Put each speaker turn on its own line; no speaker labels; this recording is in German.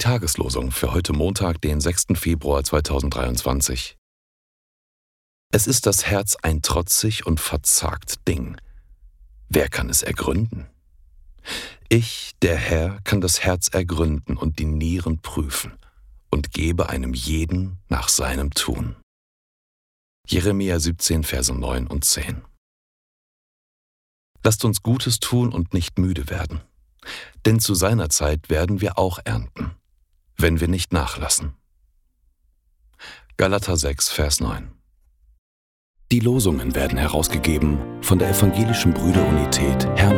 Tageslosung für heute Montag, den 6. Februar 2023. Es ist das Herz ein trotzig und verzagt Ding. Wer kann es ergründen? Ich, der Herr, kann das Herz ergründen und die Nieren prüfen und gebe einem jeden nach seinem Tun. Jeremia 17, Verse 9 und 10. Lasst uns Gutes tun und nicht müde werden, denn zu seiner Zeit werden wir auch ernten, wenn wir nicht nachlassen. Galater 6, Vers 9. Die Losungen werden herausgegeben von der Evangelischen Brüderunität Brüdergemeine.